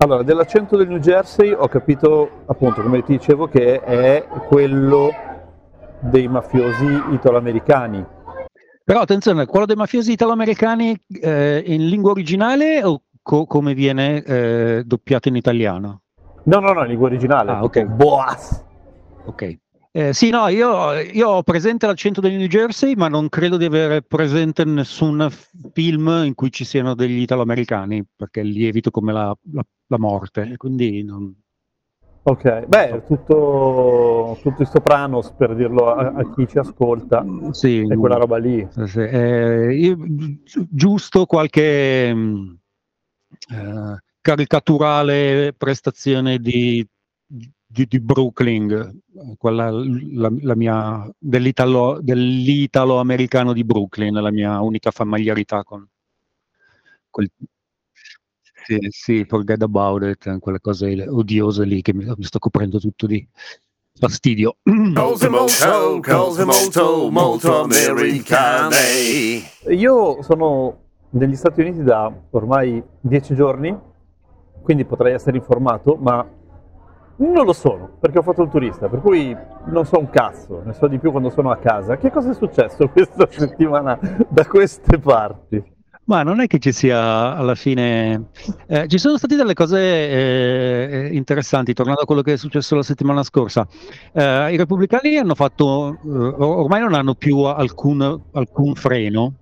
Allora, dell'accento del New Jersey ho capito, appunto, come ti dicevo, che è quello dei mafiosi italo-americani. Però attenzione, quello dei mafiosi italo-americani eh, in lingua originale o co- come viene eh, doppiato in italiano? No, no, no, in lingua originale. Ah, ok. Boas! Ok. Eh, sì, no, io, io ho presente l'accento del New Jersey, ma non credo di avere presente nessun film in cui ci siano degli italo-americani, perché li evito come la, la, la morte, quindi non... Ok, beh, tutto, tutto i Sopranos, per dirlo a, a chi ci ascolta, Sì, è quella roba lì. Sì, sì. Eh, io- giusto qualche mh, eh, caricaturale prestazione di, di, di Brooklyn, quella la, la mia dell'italo, dell'italo-americano di Brooklyn, la mia unica familiarità con quel sì, sì, forget about it, quelle cose odiose lì che mi, mi sto coprendo tutto di fastidio. Io sono negli Stati Uniti da ormai dieci giorni, quindi potrei essere informato, ma non lo sono, perché ho fatto il turista, per cui non so un cazzo, ne so di più quando sono a casa. Che cosa è successo questa settimana da queste parti? Ma non è che ci sia alla fine. eh, ci sono state delle cose eh, interessanti, tornando a quello che è successo la settimana scorsa. Eh, I repubblicani hanno fatto, eh, or- ormai non hanno più alcun, alcun freno.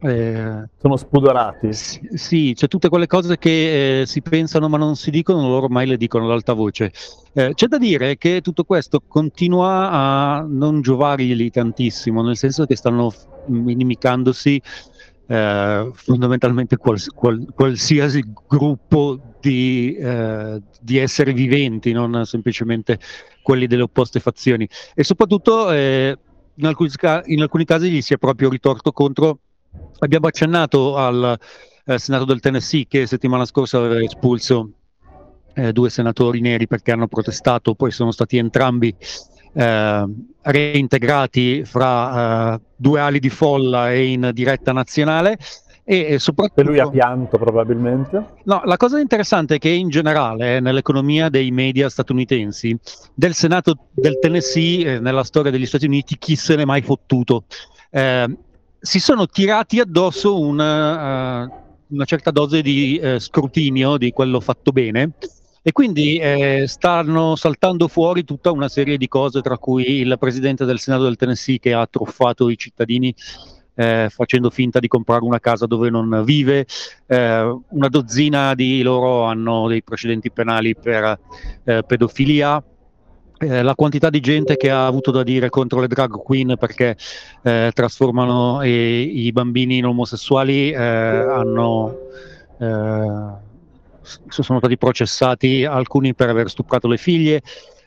Eh, Sono spudorati. sì, sì, c'è tutte quelle cose che eh, si pensano ma non si dicono, loro ormai le dicono ad alta voce. Eh, c'è da dire che tutto questo continua a non giovargli tantissimo, nel senso che stanno inimicandosi eh, fondamentalmente quals- qual- qualsiasi gruppo di, eh, di esseri viventi, non semplicemente quelli delle opposte fazioni. E soprattutto eh, in, alcuni, in alcuni casi gli si è proprio ritorto contro. Abbiamo accennato al eh, Senato del Tennessee che settimana scorsa aveva espulso eh, due senatori neri perché hanno protestato, poi sono stati entrambi eh, reintegrati fra eh, due ali di folla e in diretta nazionale. E, soprattutto E lui ha pianto probabilmente. No, la cosa interessante è che in generale eh, nell'economia dei media statunitensi, del Senato del Tennessee, eh, nella storia degli Stati Uniti, chi se n'è mai fottuto? Eh, si sono tirati addosso una, eh, una certa dose di eh, scrutinio di quello fatto bene e quindi eh, stanno saltando fuori tutta una serie di cose, tra cui il presidente del Senato del Tennessee che ha truffato i cittadini eh, facendo finta di comprare una casa dove non vive, eh, una dozzina di loro hanno dei precedenti penali per eh, pedofilia. Eh, la quantità di gente che ha avuto da dire contro le drag queen perché eh, trasformano i, i bambini in omosessuali eh, hanno eh, sono stati processati alcuni per aver stuprato le figlie.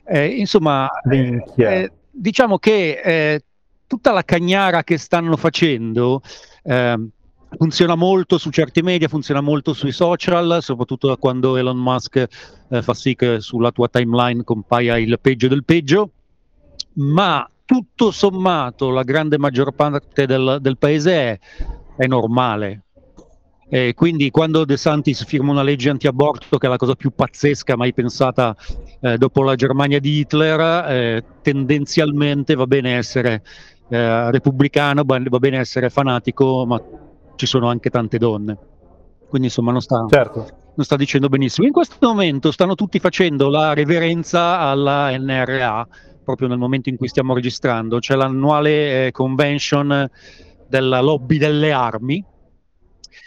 Eh, insomma eh, diciamo che tutta la cagnara che stanno facendo ehm, funziona molto su certi media, funziona molto sui social, soprattutto da quando Elon Musk eh, fa sì che sulla tua timeline compaia il peggio del peggio, ma tutto sommato la grande maggior parte del, del paese è, è normale. E quindi quando De Santis firma una legge anti-aborto, che è la cosa più pazzesca mai pensata eh, dopo la Germania di Hitler, eh, tendenzialmente va bene essere eh, repubblicano, va bene essere fanatico, ma ci sono anche tante donne. Quindi insomma non sta, Certo. non sta dicendo benissimo. In questo momento stanno tutti facendo la reverenza alla NRA, proprio nel momento in cui stiamo registrando. C'è l'annuale eh, convention della lobby delle armi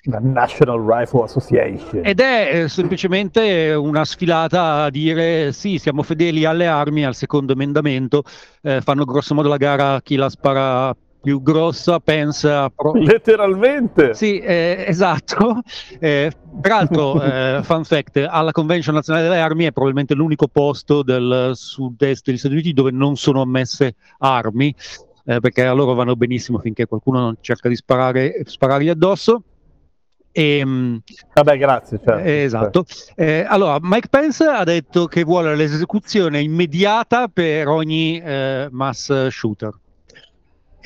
La National Rifle Association. Ed è eh, semplicemente una sfilata a dire sì, siamo fedeli alle armi, al secondo emendamento, eh, fanno grosso modo la gara a chi la spara più grossa, pensa... Pro... Letteralmente! Sì, eh, esatto. Eh, peraltro, eh, fun fact, alla Convention Nazionale delle Armi è probabilmente l'unico posto del sud-est degli Stati Uniti dove non sono ammesse armi, eh, perché a loro vanno benissimo finché qualcuno non cerca di sparare, sparargli addosso. E, ehm, Vabbè, grazie. Certo. Eh, esatto. Eh, allora, Mike Pence ha detto che vuole l'esecuzione immediata per ogni eh, mass shooter.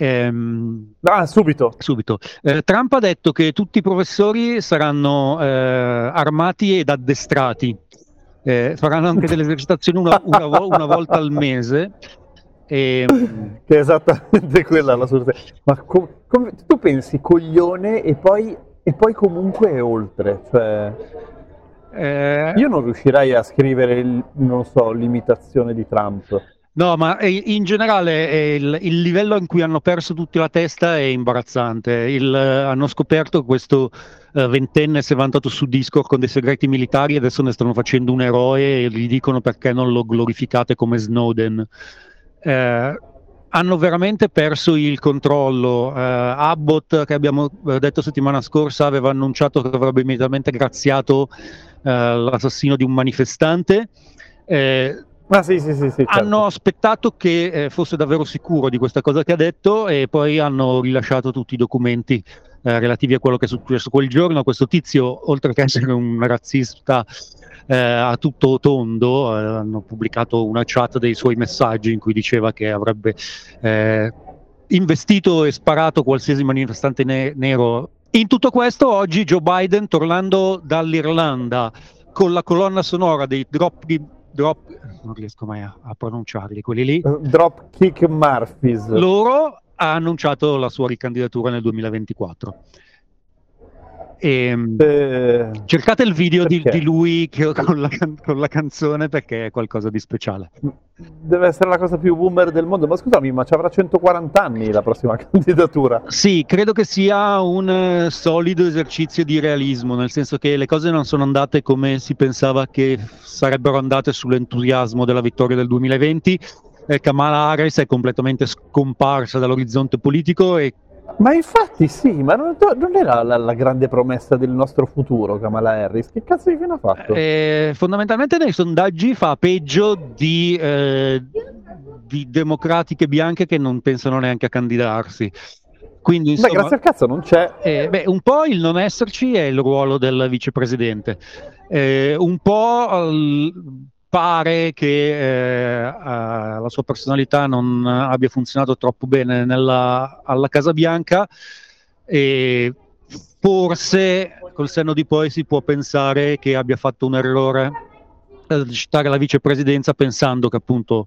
Ehm, ah, subito. subito. Eh, Trump ha detto che tutti i professori saranno eh, armati ed addestrati. Eh, faranno anche delle esercitazioni una, una, una volta al mese. E... Che è esattamente quella la sorte. Ma com- com- tu pensi coglione e poi, e poi comunque è oltre. Cioè... Eh... Io non riuscirei a scrivere, il, non so, l'imitazione di Trump. No, ma in generale il, il, livello in cui hanno perso tutti la testa è imbarazzante. Il, hanno scoperto questo uh, ventenne si è vantato su Discord con dei segreti militari, adesso ne stanno facendo un eroe e gli dicono perché non lo glorificate come Snowden. Eh, hanno veramente perso il controllo. Eh, Abbott, che abbiamo detto settimana scorsa, aveva annunciato che avrebbe immediatamente graziato eh, l'assassino di un manifestante. Eh, Ah, sì, sì, sì, certo. Hanno aspettato che eh, fosse davvero sicuro di questa cosa che ha detto e poi hanno rilasciato tutti i documenti eh, relativi a quello che è successo quel giorno. Questo tizio, oltre che essere un razzista eh, a tutto tondo, eh, hanno pubblicato una chat dei suoi messaggi in cui diceva che avrebbe eh, investito e sparato qualsiasi manifestante ne- nero. In tutto questo, oggi Joe Biden, tornando dall'Irlanda con la colonna sonora dei drop drop, non riesco mai a, a pronunciarli, quelli lì. Uh, Dropkick Murphys. Loro ha annunciato la sua ricandidatura nel 2024. E, ehm, eh, cercate il video di, di, lui che, con, la, con, la, canzone perché è qualcosa di speciale. Deve essere la cosa più boomer del mondo, ma scusami, ma ci avrà 140 anni la prossima candidatura? Sì, credo che sia un uh, solido esercizio di realismo, nel senso che le cose non sono andate come si pensava che sarebbero andate sull'entusiasmo della vittoria del 2020. Eh, Kamala Harris è completamente scomparsa dall'orizzonte politico e ma infatti sì, ma non, non era la, la, grande promessa del nostro futuro Kamala Harris? Che cazzo di fine ha fatto? Eh, fondamentalmente nei sondaggi fa peggio di, eh, di, democratiche bianche che non pensano neanche a candidarsi. Quindi, insomma, beh, grazie al cazzo non c'è. Eh, beh, un po' il non esserci è il ruolo del vicepresidente. Eh, un po' pare che eh, la sua personalità non abbia funzionato troppo bene nella, alla Casa Bianca e forse col senno di poi si può pensare che abbia fatto un errore ad citare la vicepresidenza pensando che appunto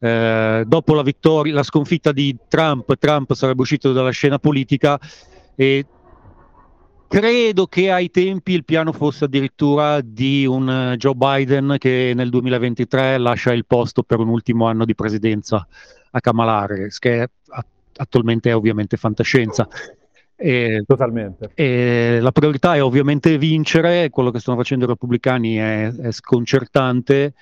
eh, dopo la vittoria, la sconfitta di Trump, Trump sarebbe uscito dalla scena politica e Credo che ai tempi il piano fosse addirittura di un eh, Joe Biden che nel 2023 lascia il posto per un ultimo anno di presidenza a Kamala Harris, che attualmente è ovviamente fantascienza. E, Totalmente. E la priorità è ovviamente vincere, quello che stanno facendo i repubblicani è, è sconcertante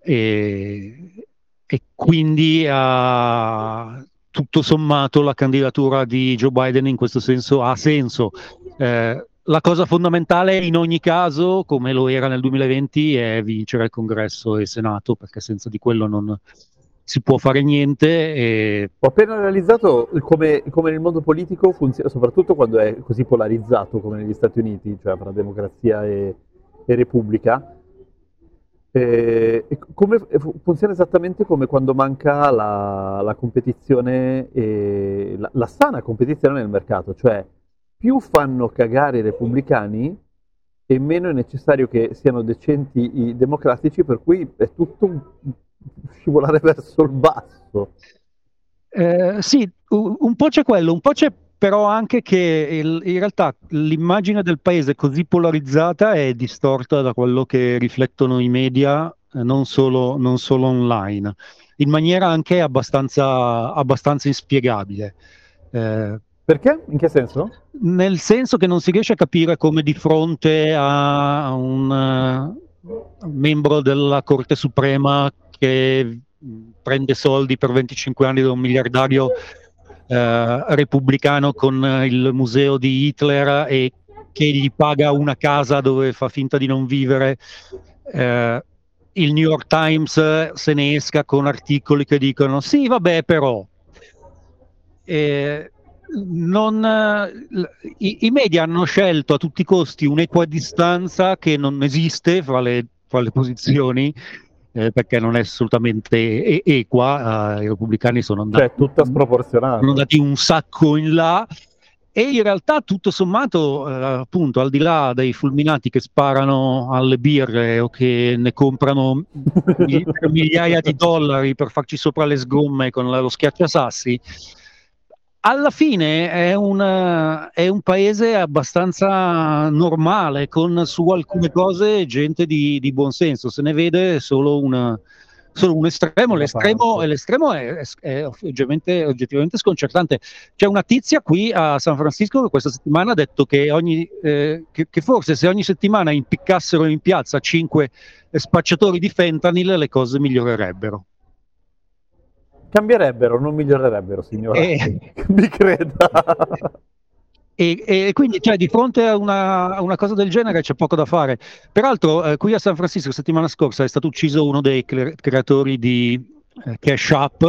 e, e quindi uh, tutto sommato la candidatura di Joe Biden in questo senso ha senso. Eh, la cosa fondamentale in ogni caso, come lo era nel 2020, è vincere il congresso e il senato, perché senza di quello non si può fare niente. E... Ho appena realizzato come, come nel mondo politico funziona, soprattutto quando è così polarizzato come negli Stati Uniti, cioè fra democrazia e, e repubblica, eh, come, funziona esattamente come quando manca la, la competizione, la, la, sana competizione nel mercato, cioè più fanno cagare i repubblicani e meno è necessario che siano decenti i democratici, per cui è tutto un scivolare verso il basso. Eh, sì, un po' c'è quello, un po' c'è però anche che il, in realtà l'immagine del paese così polarizzata è distorta da quello che riflettono i media, eh, non, solo, non, solo, online, in maniera anche abbastanza, abbastanza inspiegabile. Eh, Perché? In che senso? Nel senso che non si riesce a capire come di fronte a un uh, membro della Corte Suprema che prende soldi per 25 anni da un miliardario eh, repubblicano con il museo di Hitler e che gli paga una casa dove fa finta di non vivere. Eh, il New York Times se ne esca con articoli che dicono sì, vabbè, però. Eh, non, i, i, media hanno scelto a tutti i costi un'equadistanza che non esiste fra le, fra le posizioni eh, perché non è assolutamente equa, uh, i repubblicani sono andati, cioè, tutta sproporzionata. sono andati un sacco in là e in realtà tutto sommato, eh, appunto, al di là dei fulminati che sparano alle birre o che ne comprano migliaia di dollari per farci sopra le sgomme con lo schiacciasassi, alla fine è un, è un, paese abbastanza normale, con su alcune cose gente di, di buon senso, se ne vede solo, una, solo un estremo, l'estremo, l'estremo è, è, oggettivamente, sconcertante. C'è una tizia qui a San Francisco che questa settimana ha detto che, ogni, eh, che, che forse se ogni settimana impiccassero in piazza cinque spacciatori di fentanyl le cose migliorerebbero. Cambierebbero, non migliorerebbero, signora. Eh, Mi creda. E, e, quindi cioè, di fronte a una, a una, cosa del genere c'è poco da fare. Peraltro, eh, qui a San Francisco, la settimana scorsa, è stato ucciso uno dei cre- creatori di eh, Cash App.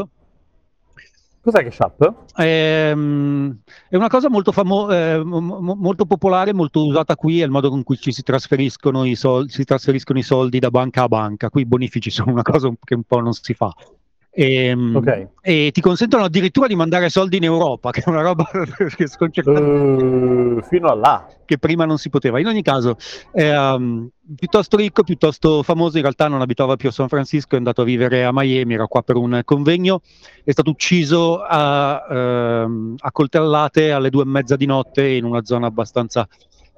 Cos'è Cash App? È, um, è una cosa molto, famo- eh, m- molto popolare, molto usata qui, è il modo con cui ci si trasferiscono i, sol- si trasferiscono i soldi da banca a banca. Qui i bonifici sono una cosa che un po' non si fa. E, ehm, okay. e, ti consentono addirittura di mandare soldi in Europa, che è una roba che sconcertante. Uh, fino a là. Che prima non si poteva. In ogni caso, um, piuttosto ricco, piuttosto famoso. In realtà non abitava più a San Francisco, è andato a vivere a Miami, era qua per un convegno. È stato ucciso a, uh, a coltellate alle due e mezza di notte in una zona abbastanza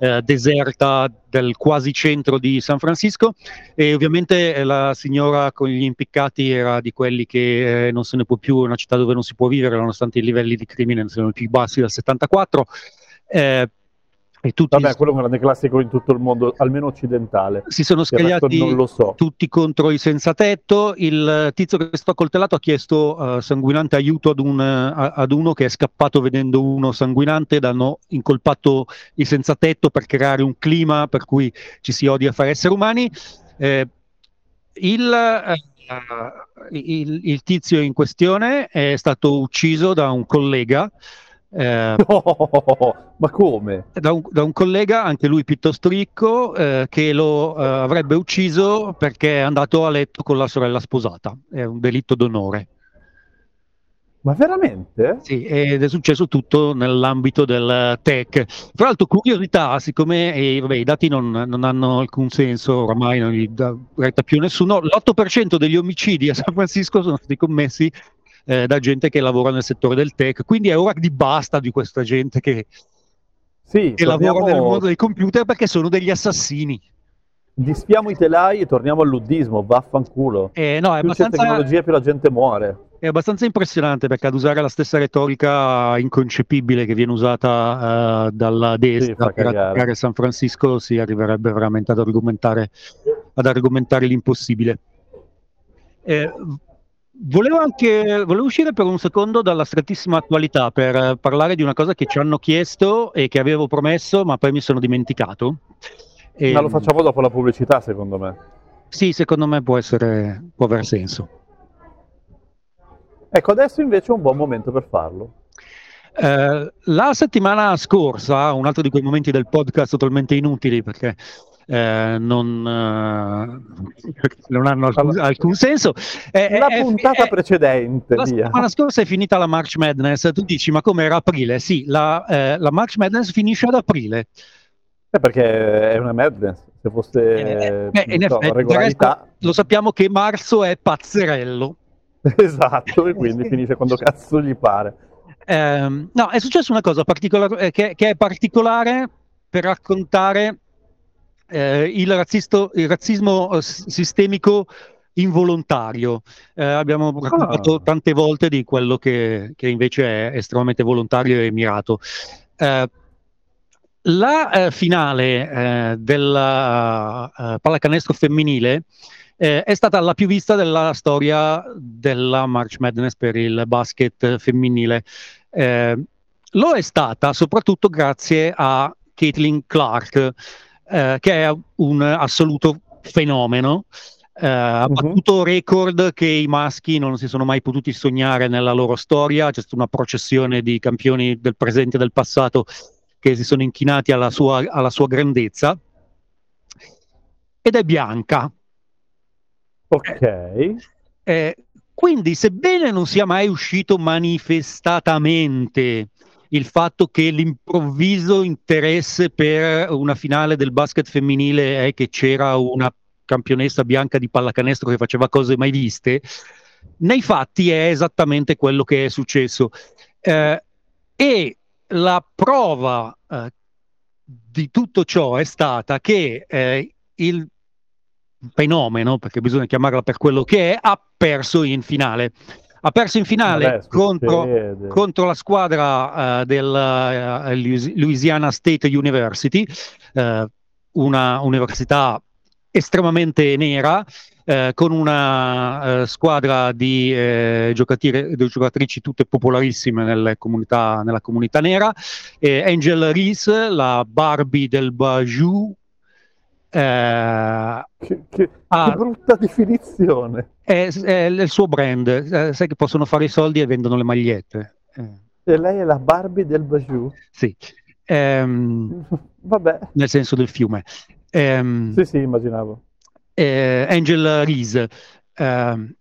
eh, deserta del quasi centro di San Francisco e ovviamente eh, la signora con gli impiccati era di quelli che eh, non se ne può più, è una città dove non si può vivere nonostante i livelli di crimine siano i più bassi dal 74. Eh, e tutti Vabbè, quello è un grande classico in tutto il mondo, almeno occidentale. Si sono scagliati so. tutti contro i senza tetto. Il tizio che è stato accoltellato ha chiesto uh, sanguinante aiuto ad, un, uh, ad, uno che è scappato vedendo uno sanguinante ed hanno incolpato i senza tetto per creare un clima per cui ci si odia fare esseri umani. Eh, il, uh, il, il tizio in questione è stato ucciso da un collega eh, oh, ma come? Da un, da un, collega, anche lui piuttosto ricco, eh, che lo eh, avrebbe ucciso perché è andato a letto con la sorella sposata. È un delitto d'onore. Ma veramente? Sì, ed è successo tutto nell'ambito del tech. Tra l'altro, curiosità, siccome eh, vabbè, i dati non, non, hanno alcun senso, oramai non gli dà retta più nessuno, l'8% degli omicidi a San Francisco sono stati commessi eh, da gente che lavora nel settore del tech. Quindi è ora di basta di questa gente che, sì, che torniamo... lavora nel mondo dei computer perché sono degli assassini. Disfiamo i telai e torniamo all'uddismo, vaffanculo. Eh, no, è più abbastanza... c'è tecnologia più la gente muore. È abbastanza impressionante perché ad usare la stessa retorica inconcepibile che viene usata uh, dalla destra sì, per attaccare San Francisco si arriverebbe veramente ad argomentare, ad argomentare l'impossibile. Eh, Volevo anche volevo uscire per un secondo dalla strettissima attualità per parlare di una cosa che ci hanno chiesto e che avevo promesso, ma poi mi sono dimenticato. E, ma lo facciamo dopo la pubblicità, secondo me. Sì, secondo me può, essere, può aver senso. Ecco, adesso invece è un buon momento per farlo. Eh, la settimana scorsa, un altro di quei momenti del podcast totalmente inutili perché eh, non, eh, non, hanno alcun, alcun senso. Eh, la puntata precedente. La settimana scorsa è finita la March Madness, tu dici ma come era aprile? Sì, la, eh, la March Madness finisce ad aprile. Eh, perché è una madness, se fosse eh, eh, in so, effetti, regolarità... Lo sappiamo che marzo è pazzerello. esatto, e quindi finisce quando cazzo gli pare. Eh, no, è successa una cosa particolare, che, che, è particolare per raccontare eh, il, razzisto, il, razzismo eh, sistemico involontario. Eh, abbiamo raccontato Ah. tante volte di quello che, che invece è estremamente volontario e mirato. Eh, la eh, finale eh, della pallacanestro femminile eh, è stata la più vista della storia della March Madness per il basket femminile. Eh, lo è stata soprattutto grazie a Caitlin Clark, eh, che è un assoluto fenomeno. Eh, ha battuto record che i maschi non si sono mai potuti sognare nella loro storia. C'è stata una processione di campioni del presente e del passato che si sono inchinati alla sua, alla sua grandezza. Ed è bianca. Ok. Eh, quindi, sebbene non sia mai uscito manifestatamente il fatto che l'improvviso interesse per una finale del basket femminile è che c'era una campionessa bianca di pallacanestro che faceva cose mai viste, nei fatti è esattamente quello che è successo. Eh, e la prova eh, di tutto ciò è stata che eh, il fenomeno, perché bisogna chiamarla per quello che è, ha perso in finale. Ha perso in finale Vabbè, contro, contro la squadra eh, del eh, Louis- Louisiana State University, eh, una università estremamente nera, eh, con una eh, squadra di, eh, giocatrici, di giocatrici tutte popolarissime comunità- nella comunità nera. Eh, Angel Reese, la Barbie del Bajou, eh, Che, che- Ah. che brutta definizione. è, è il suo brand. Eh, sai che possono fare i soldi e vendono le magliette. Eh, E lei è la Barbie del Bajou. sì. Ehm, Vabbè. nel senso del fiume. Ehm, Sì, sì, immaginavo. eh, Angel Reese, ehm,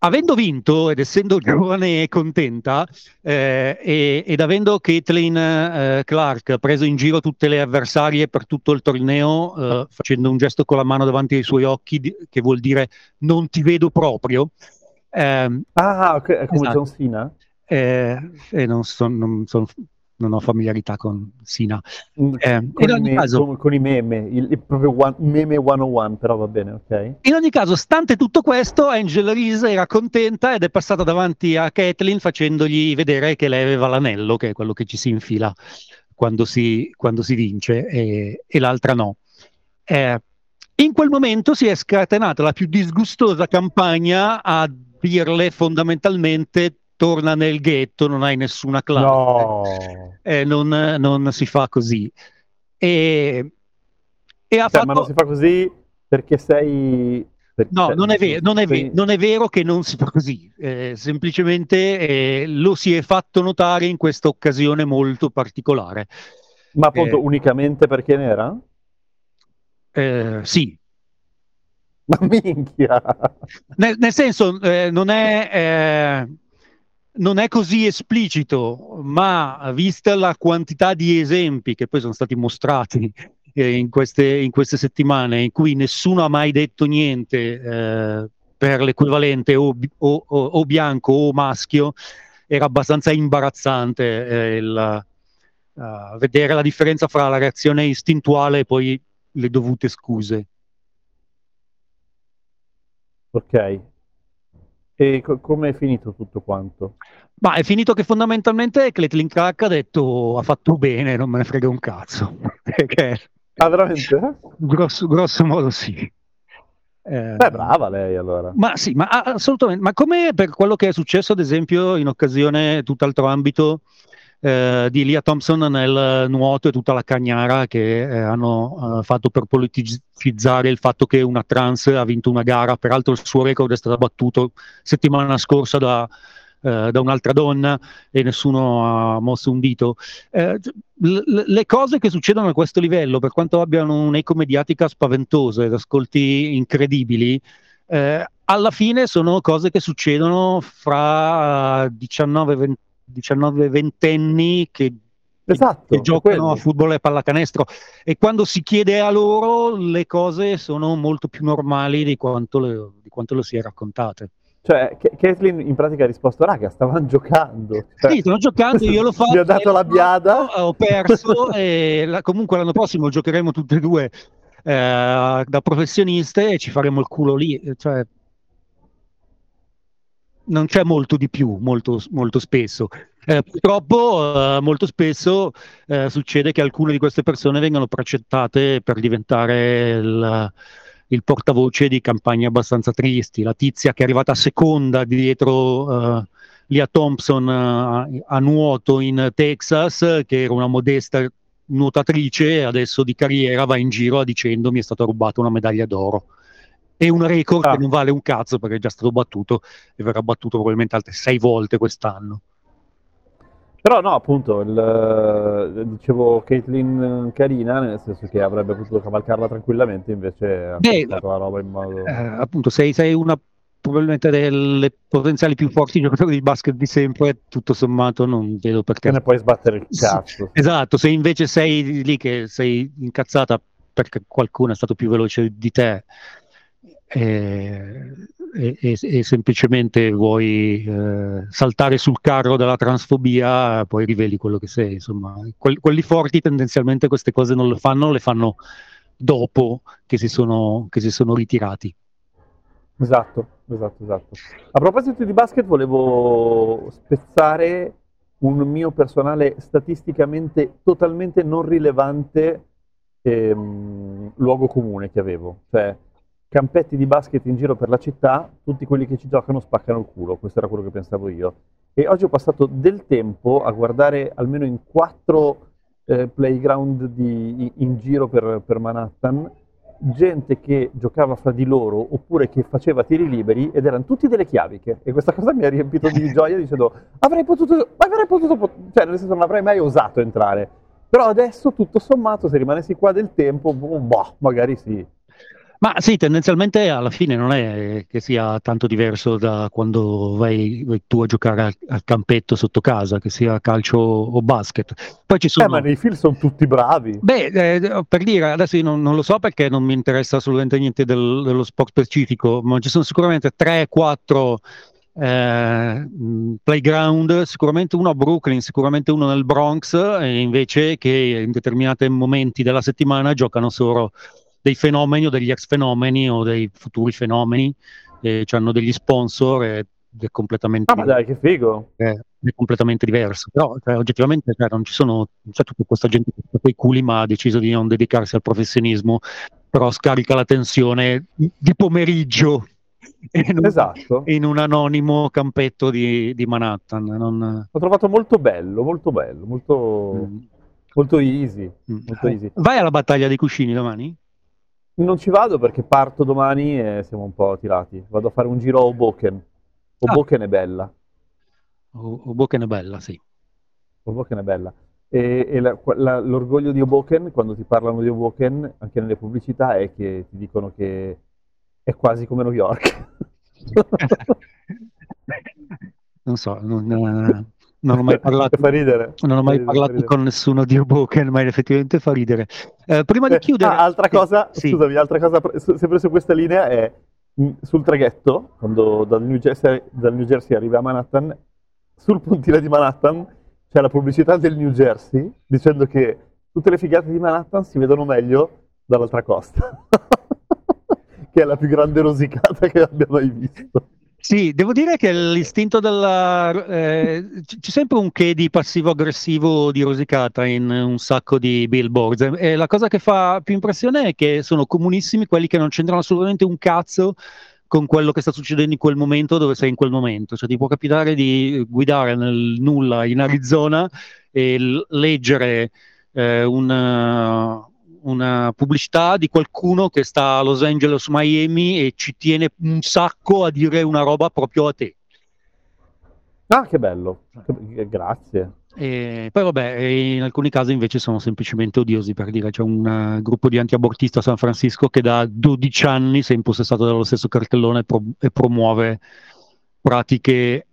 avendo vinto ed essendo giovane e contenta, eh, e- ed avendo Caitlin eh, Clark preso in giro tutte le avversarie per tutto il torneo, eh, facendo un gesto con la mano davanti ai suoi occhi, di- che vuol dire non ti vedo proprio. ehm, Ah, ok, è come Esatto. John Cena? eh, e non, son- non son- non ho familiarità con Sina. Mm, Eh, Con, in me- caso- con- con i meme, il, il proprio one- meme 101, però va bene, ok? In ogni caso, stante tutto questo, Angel Reese era contenta ed è passata davanti a Kathleen facendogli vedere che lei aveva l'anello, che è quello che ci si infila quando si, quando si vince, e, e l'altra no. Eh, in quel momento si è scatenata la più disgustosa campagna a dirle fondamentalmente torna nel ghetto, non hai nessuna classe No. eh, non, non si fa così. E, e ha Cioè, ma non fatto... si fa così perché sei... perché- No, cioè, non è, vero, non, è ve- sei- non è vero che non si fa così, eh, semplicemente eh, lo si è fatto notare in questa occasione molto particolare. Ma appunto eh. unicamente perché nera? Eh, sì, Ma minchia! nel, nel senso eh, non è, eh, non è così esplicito, ma vista la quantità di esempi che poi sono stati mostrati eh, in, queste, in queste settimane, in cui nessuno ha mai detto niente eh, per l'equivalente o, o- o- o bianco o maschio, era abbastanza imbarazzante eh, il, eh, vedere la differenza fra la reazione istintuale e poi le dovute scuse. Ok. E co- come è finito tutto quanto? Ma è finito che fondamentalmente Caitlin Clark ha detto ha fatto bene, non me ne frega un cazzo. Perché Ah, veramente? grosso, grosso modo sì. Eh, Beh, brava lei allora. Ma sì, ma assolutamente. Ma come per quello che è successo, ad esempio, in occasione, tutt'altro ambito, eh, di Lia Thompson nel nuoto e tutta la cagnara che eh, hanno eh, fatto per politicizzare il fatto che una trans ha vinto una gara. Peraltro il suo record è stato battuto settimana scorsa da, eh, da un'altra donna e nessuno ha mosso un dito. Eh, l- l- le cose che succedono a questo livello, per quanto abbiano un'eco mediatica spaventosa ed ascolti incredibili, eh, alla fine sono cose che succedono fra 19 e 20 19 ventenni che, Esatto, che giocano a football e pallacanestro e quando si chiede a loro le cose sono molto più normali di quanto le, di quanto le si è raccontate. Cioè, Ca- Caitlyn in pratica ha risposto, raga, stavano giocando. Cioè, Sì, stanno giocando, io l'ho fatto. Mi ha dato la biada. Ho perso e la- comunque l'anno prossimo giocheremo tutte e due eh, da professioniste e ci faremo il culo lì. Cioè, non c'è molto di più, molto, molto spesso. Eh, purtroppo eh, molto spesso eh, succede che alcune di queste persone vengano precettate per diventare il, il, portavoce di campagne abbastanza tristi. La tizia che è arrivata seconda dietro uh, Lia Thompson uh, a nuoto in Texas, che era una modesta nuotatrice, adesso di carriera va in giro dicendo mi è stata rubata una medaglia d'oro. E un record ah. che non vale un cazzo perché è già stato battuto e verrà battuto probabilmente altre sei volte quest'anno. Però no, appunto, il, dicevo Caitlyn carina, nel senso che avrebbe potuto cavalcarla tranquillamente, invece ha fatto la roba in modo... Eh, appunto, sei, sei una probabilmente delle potenziali più forti giocatori di basket di sempre, tutto sommato non vedo perché. Te ne puoi sbattere il cazzo. Esatto, se invece sei lì che sei incazzata perché qualcuno è stato più veloce di te e, e, e semplicemente vuoi eh, saltare sul carro della transfobia, poi riveli quello che sei. Insomma, que- quelli forti tendenzialmente queste cose non le fanno, le fanno dopo che si sono, che si sono ritirati. Esatto, esatto, esatto. A proposito di basket, volevo spezzare un mio personale statisticamente totalmente non rilevante ehm, luogo comune che avevo. Cioè, campetti di basket in giro per la città, tutti quelli che ci giocano spaccano il culo, questo era quello che pensavo io. E oggi ho passato del tempo a guardare almeno in quattro eh, playground di, in giro per, per Manhattan gente che giocava fra di loro oppure che faceva tiri liberi ed erano tutti delle chiaviche. E questa cosa mi ha riempito di gioia dicendo avrei potuto, avrei potuto, cioè nel senso non avrei mai osato entrare. Però adesso tutto sommato se rimanessi qua del tempo boh, magari sì ma sì, tendenzialmente alla fine non è che sia tanto diverso da quando vai, vai tu a giocare al, al, campetto sotto casa, che sia calcio o basket. Poi ci sono... Eh, ma nei film sono tutti bravi. Beh, eh, per dire, adesso io non, non, lo so perché non mi interessa assolutamente niente del, dello sport specifico, ma ci sono sicuramente 3-4 eh, playground, sicuramente uno a Brooklyn, sicuramente uno nel Bronx, e invece che in determinati momenti della settimana giocano solo dei fenomeni o degli ex fenomeni o dei futuri fenomeni, eh, hanno degli sponsor ed è completamente, ah, ma dai, che figo. È, è completamente diverso. Però cioè, oggettivamente cioè, non ci sono, c'è tutta questa gente che fa quei culi, ma ha deciso di non dedicarsi al professionismo, però scarica la tensione di pomeriggio in un, esatto. in un anonimo campetto di, di Manhattan. Non... L'ho trovato molto bello, molto bello, molto, mm. molto, easy, mm. molto easy. Vai alla battaglia dei cuscini domani? Non ci vado perché parto domani e siamo un po' tirati. Vado a fare un giro a Hoboken. Hoboken ah. è bella. Hoboken è bella, sì. Hoboken è bella. E, e la, la, l'orgoglio di Hoboken, quando ti parlano di Hoboken, anche nelle pubblicità, è che ti dicono che è quasi come New York. non so, non, non ho mai parlato, fa ridere. Non ho mai ridere, parlato con nessuno di Hoboken, ma effettivamente fa ridere. Eh, prima di eh, chiudere... Ah, altra cosa, sì. scusami, altra cosa, sempre su questa linea è mm, sul traghetto, quando dal New, Jersey, dal New Jersey arrivi a Manhattan, sul pontile di Manhattan c'è la pubblicità del New Jersey dicendo che tutte le figate di Manhattan si vedono meglio dall'altra costa, che è la più grande rosicata che abbia mai visto. Sì, devo dire che l'istinto della... Eh, c'è sempre un che di passivo-aggressivo di rosicata in un sacco di billboards e la cosa che fa più impressione è che sono comunissimi quelli che non c'entrano assolutamente un cazzo con quello che sta succedendo in quel momento dove sei in quel momento. Cioè ti può capitare di guidare nel nulla in Arizona e l- leggere eh, un una pubblicità di qualcuno che sta a Los Angeles, Miami e ci tiene un sacco a dire una roba proprio a te. Ah, che bello, grazie. E poi vabbè, in alcuni casi invece sono semplicemente odiosi per dire c'è un uh, gruppo di antiabortisti a San Francisco che da 12 anni si è impossessato dallo stesso cartellone e, pro- e promuove pratiche,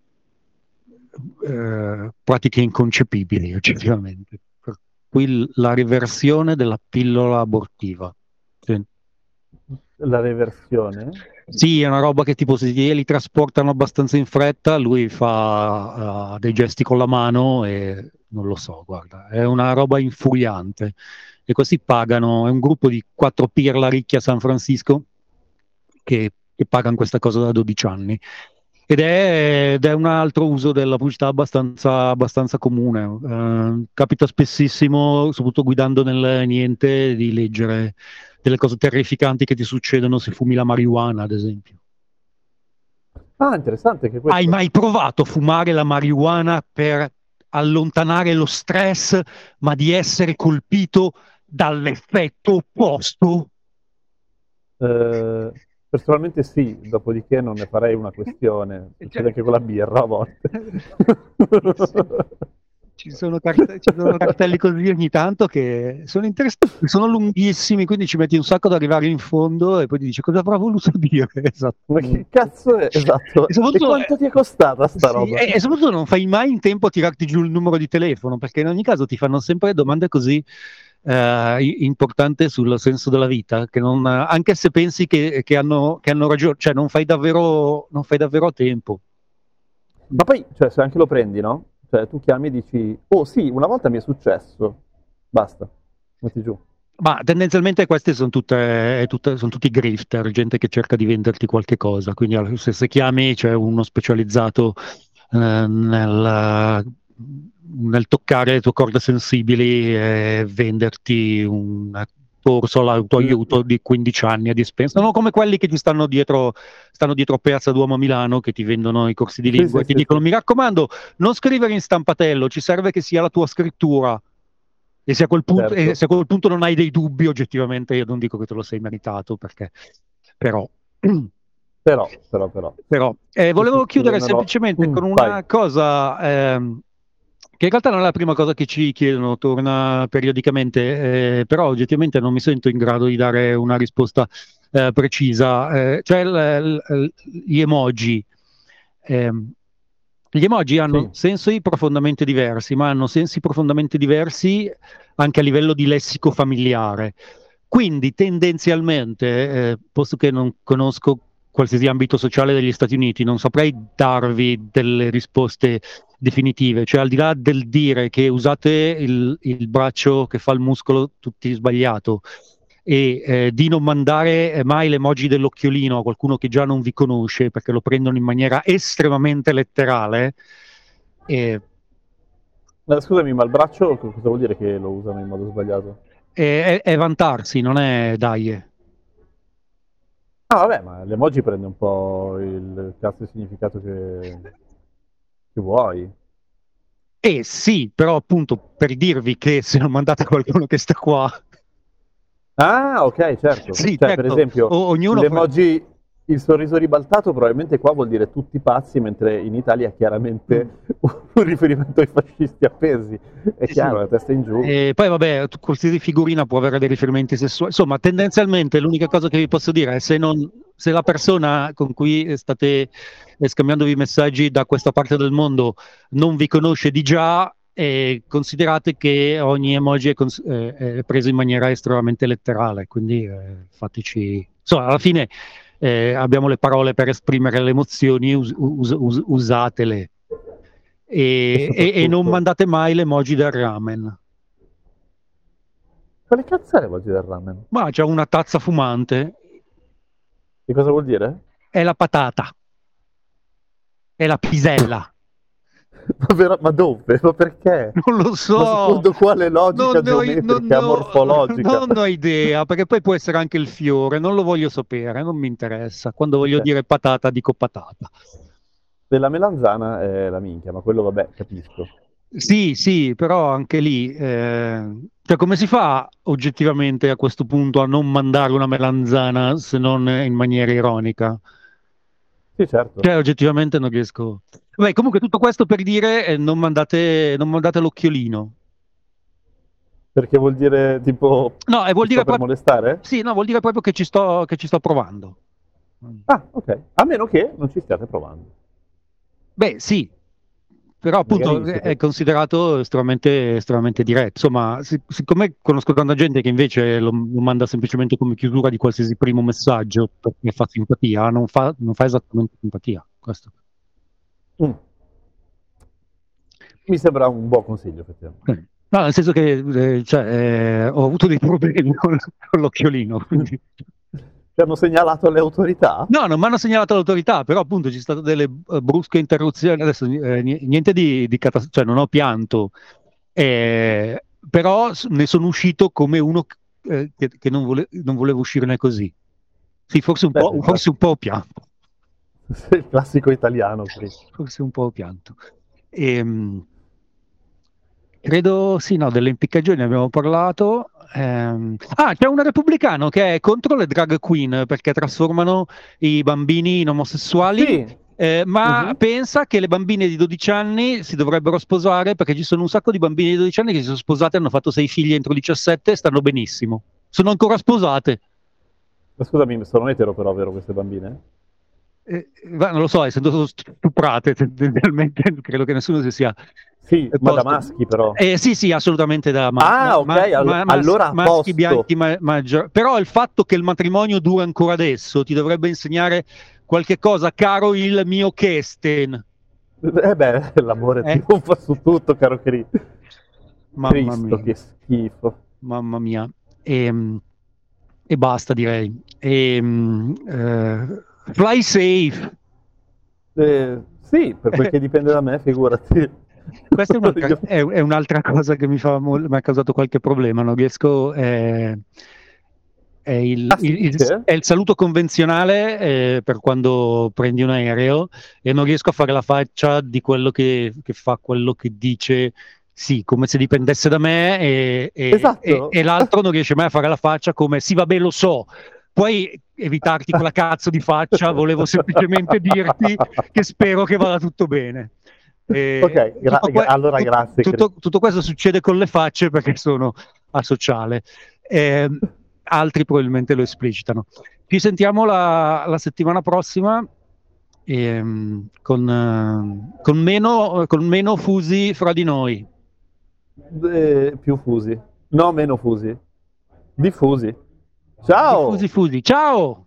uh, pratiche inconcepibili oggettivamente qui la riversione della pillola abortiva. Sì. La reversione? Sì, è una roba che tipo se li trasportano abbastanza in fretta, lui fa uh, dei gesti con la mano e non lo so, guarda, è una roba infuriante. E questi pagano, è un gruppo di quattro pirla ricchi a San Francisco che, che pagano questa cosa da 12 anni. Ed è, ed è un altro uso della pubblicità abbastanza, abbastanza comune. Eh, capita spessissimo, soprattutto guidando nel niente, di leggere delle cose terrificanti che ti succedono se fumi la marijuana, ad esempio. Ah, interessante che questo. Hai mai provato a fumare la marijuana per allontanare lo stress, ma di essere colpito dall'effetto opposto? Eh, personalmente sì, dopodiché non ne farei una questione. Succede anche con la birra a volte. Ci sono, cart- ci sono cartelli così ogni tanto che sono interessanti, sono lunghissimi, quindi ci metti un sacco ad arrivare in fondo e poi ti dici cosa avrà voluto dire. Esatto. Ma che cazzo è? Esatto. E E, quanto ti è costata sta Sì, roba? e, e soprattutto non fai mai in tempo a tirarti giù il numero di telefono, perché in ogni caso ti fanno sempre domande così eh, i- importanti sul senso della vita, che non, anche se pensi che, che hanno, che hanno ragione, cioè non fai davvero, non fai davvero tempo. Ma poi, cioè, se anche lo prendi, no? Cioè, tu chiami e dici, oh sì, una volta mi è successo. Basta, metti giù. Ma tendenzialmente questi sono, tutte, sono tutti grifter, gente che cerca di venderti qualche cosa. Quindi se, se chiami c'è uno specializzato eh, nel, nel toccare le tue corde sensibili e venderti un corso all'autoaiuto di 15 anni a dispensa. Sono come quelli che ti stanno dietro, stanno dietro Piazza Duomo a Milano, che ti vendono i corsi di Sì, lingua sì, e ti sì, dicono: sì. Mi raccomando, non scrivere in stampatello, ci serve che sia la tua scrittura. E se a quel punto, Certo. e se a quel punto non hai dei dubbi, oggettivamente io non dico che te lo sei meritato, perché però. Però, però, però. Però, eh, volevo sì, chiudere semplicemente Mm, con una vai. cosa ehm, che in realtà non è la prima cosa che ci chiedono, torna periodicamente, eh, però oggettivamente non mi sento in grado di dare una risposta eh, precisa. Eh, cioè il- il- gli emoji. Ehm, gli emoji hanno Sì. sensi profondamente diversi, ma hanno sensi profondamente diversi anche a livello di lessico familiare. Quindi tendenzialmente, eh, posto che non conosco qualsiasi ambito sociale degli Stati Uniti, non saprei darvi delle risposte definitive, cioè al di là del dire che usate il, il braccio che fa il muscolo tutti sbagliato e eh, di non mandare mai l'emoji dell'occhiolino a qualcuno che già non vi conosce perché lo prendono in maniera estremamente letterale. eh, Ma scusami, ma il braccio co- cosa vuol dire che lo usano in modo sbagliato? è, è- è vantarsi, non è dai. Vabbè, ma l'emoji prende un po' il cazzo di significato che, che vuoi. Eh sì, però appunto per dirvi che se non mandate qualcuno che sta qua, Ah, ok, certo. Sì, cioè, certo. per esempio, O- ognuno l'emoji, il sorriso ribaltato, probabilmente qua vuol dire tutti pazzi, mentre in Italia è chiaramente un riferimento ai fascisti appesi. È Sì, chiaro, sì. la testa in giù. E poi vabbè, qualsiasi figurina può avere dei riferimenti sessuali. Insomma, tendenzialmente l'unica cosa che vi posso dire è se, non, se la persona con cui state eh, scambiandovi messaggi da questa parte del mondo non vi conosce di già, eh, considerate che ogni emoji è, cons- eh, è preso in maniera estremamente letterale. Quindi eh, fateci... Insomma, alla fine eh, abbiamo le parole per esprimere le emozioni, us- us- us- usatele. E, e- e non mandate mai l'emoji del ramen. Quale cazzo è l'emoji del ramen? Ma c'è una tazza fumante, Che cosa vuol dire? è la patata, è la pisella. Ma, vera- ma dove? Ma perché? Non lo Ma so. secondo quale logica Non geometrica, non ho- morfologica? Non ho idea, perché poi può essere anche il fiore, non lo voglio sapere, non mi interessa. Quando voglio Ok. dire patata, dico patata. Della melanzana è la minchia, ma quello vabbè, capisco. Sì, sì, però anche lì, eh, cioè come si fa oggettivamente a questo punto a non mandare una melanzana se non in maniera ironica? Sì, certo. Cioè, oggettivamente non riesco. Beh, comunque tutto questo per dire eh, non mandate, non mandate l'occhiolino. Perché vuol dire tipo No, e vuol dire per proprio... molestare? Sì, no, vuol dire proprio che ci sto, che ci sto provando. Ah, ok. A meno che non ci stiate provando. Beh, sì, però appunto Magari è considerato estremamente, estremamente diretto. Insomma, si- siccome conosco tanta gente che invece lo, lo manda semplicemente come chiusura di qualsiasi primo messaggio perché fa simpatia, non fa, non fa esattamente simpatia. Questo. Mm. Mi sembra un buon consiglio, effettivamente. No, nel senso che eh, cioè, eh, ho avuto dei problemi con, con l'occhiolino, quindi Ti hanno segnalato alle autorità? No, non mi hanno segnalato l'autorità, però appunto ci sono state delle eh, brusche interruzioni. Adesso eh, niente di, di catastrofe, cioè non ho pianto, eh, però ne sono uscito come uno eh, che, che non, vole, non, volevo uscirne così. Sì, forse un, Beh, po', forse un po' pianto. Il classico italiano. Forse un po' pianto. E, ehm, credo, sì, no, delle impiccagioni abbiamo parlato. Ehm, ah, c'è un repubblicano che è contro le drag queen perché trasformano i bambini in omosessuali. Sì. Eh, ma uh-huh. pensa che le bambine di 12 anni si dovrebbero sposare perché ci sono un sacco di bambini di 12 anni che si sono sposate, hanno fatto sei figli entro 17 e stanno benissimo. Sono ancora sposate. Ma scusami, sono etero però, vero, queste bambine? Eh, non lo so, essendo stuprate tendenzialmente, credo che nessuno si sia sì, ma da maschi però. Eh, sì, sì, assolutamente da maschi. Ah, ok, ma, ma, allora maschi posto. bianchi ma- maggior. Però il fatto che il matrimonio dura ancora adesso ti dovrebbe insegnare qualche cosa, caro il mio Kesten. Eh beh, l'amore eh? trionfa su tutto, caro Cri. Mamma Cristo, mia. che schifo. Mamma mia. E, ehm, e basta, direi. E, ehm, eh, fly safe. Eh, sì, per quel che dipende da me, figurati. Questa è un'altra, è, è un'altra cosa che mi, fa, mi, ha causato qualche problema. Non riesco. Eh, è il, ah, il, il, è il, saluto convenzionale eh, per quando prendi un aereo e non riesco a fare la faccia di quello che, che fa quello che dice sì, come se dipendesse da me e, e, esatto. e, e l'altro non riesce mai a fare la faccia come sì, vabbè, lo so. Puoi evitarti quella cazzo di faccia, volevo semplicemente dirti che spero che vada tutto bene. E ok, gra- que- allora grazie. Tutto, tutto, questo succede con le facce perché sono asociale. Eh, altri probabilmente lo esplicitano. Ci sentiamo la, la settimana prossima ehm, con, con, meno, con, meno, fusi fra di noi. Eh, più fusi. No, meno fusi. Diffusi. Ciao! Diffusi fusi. Ciao!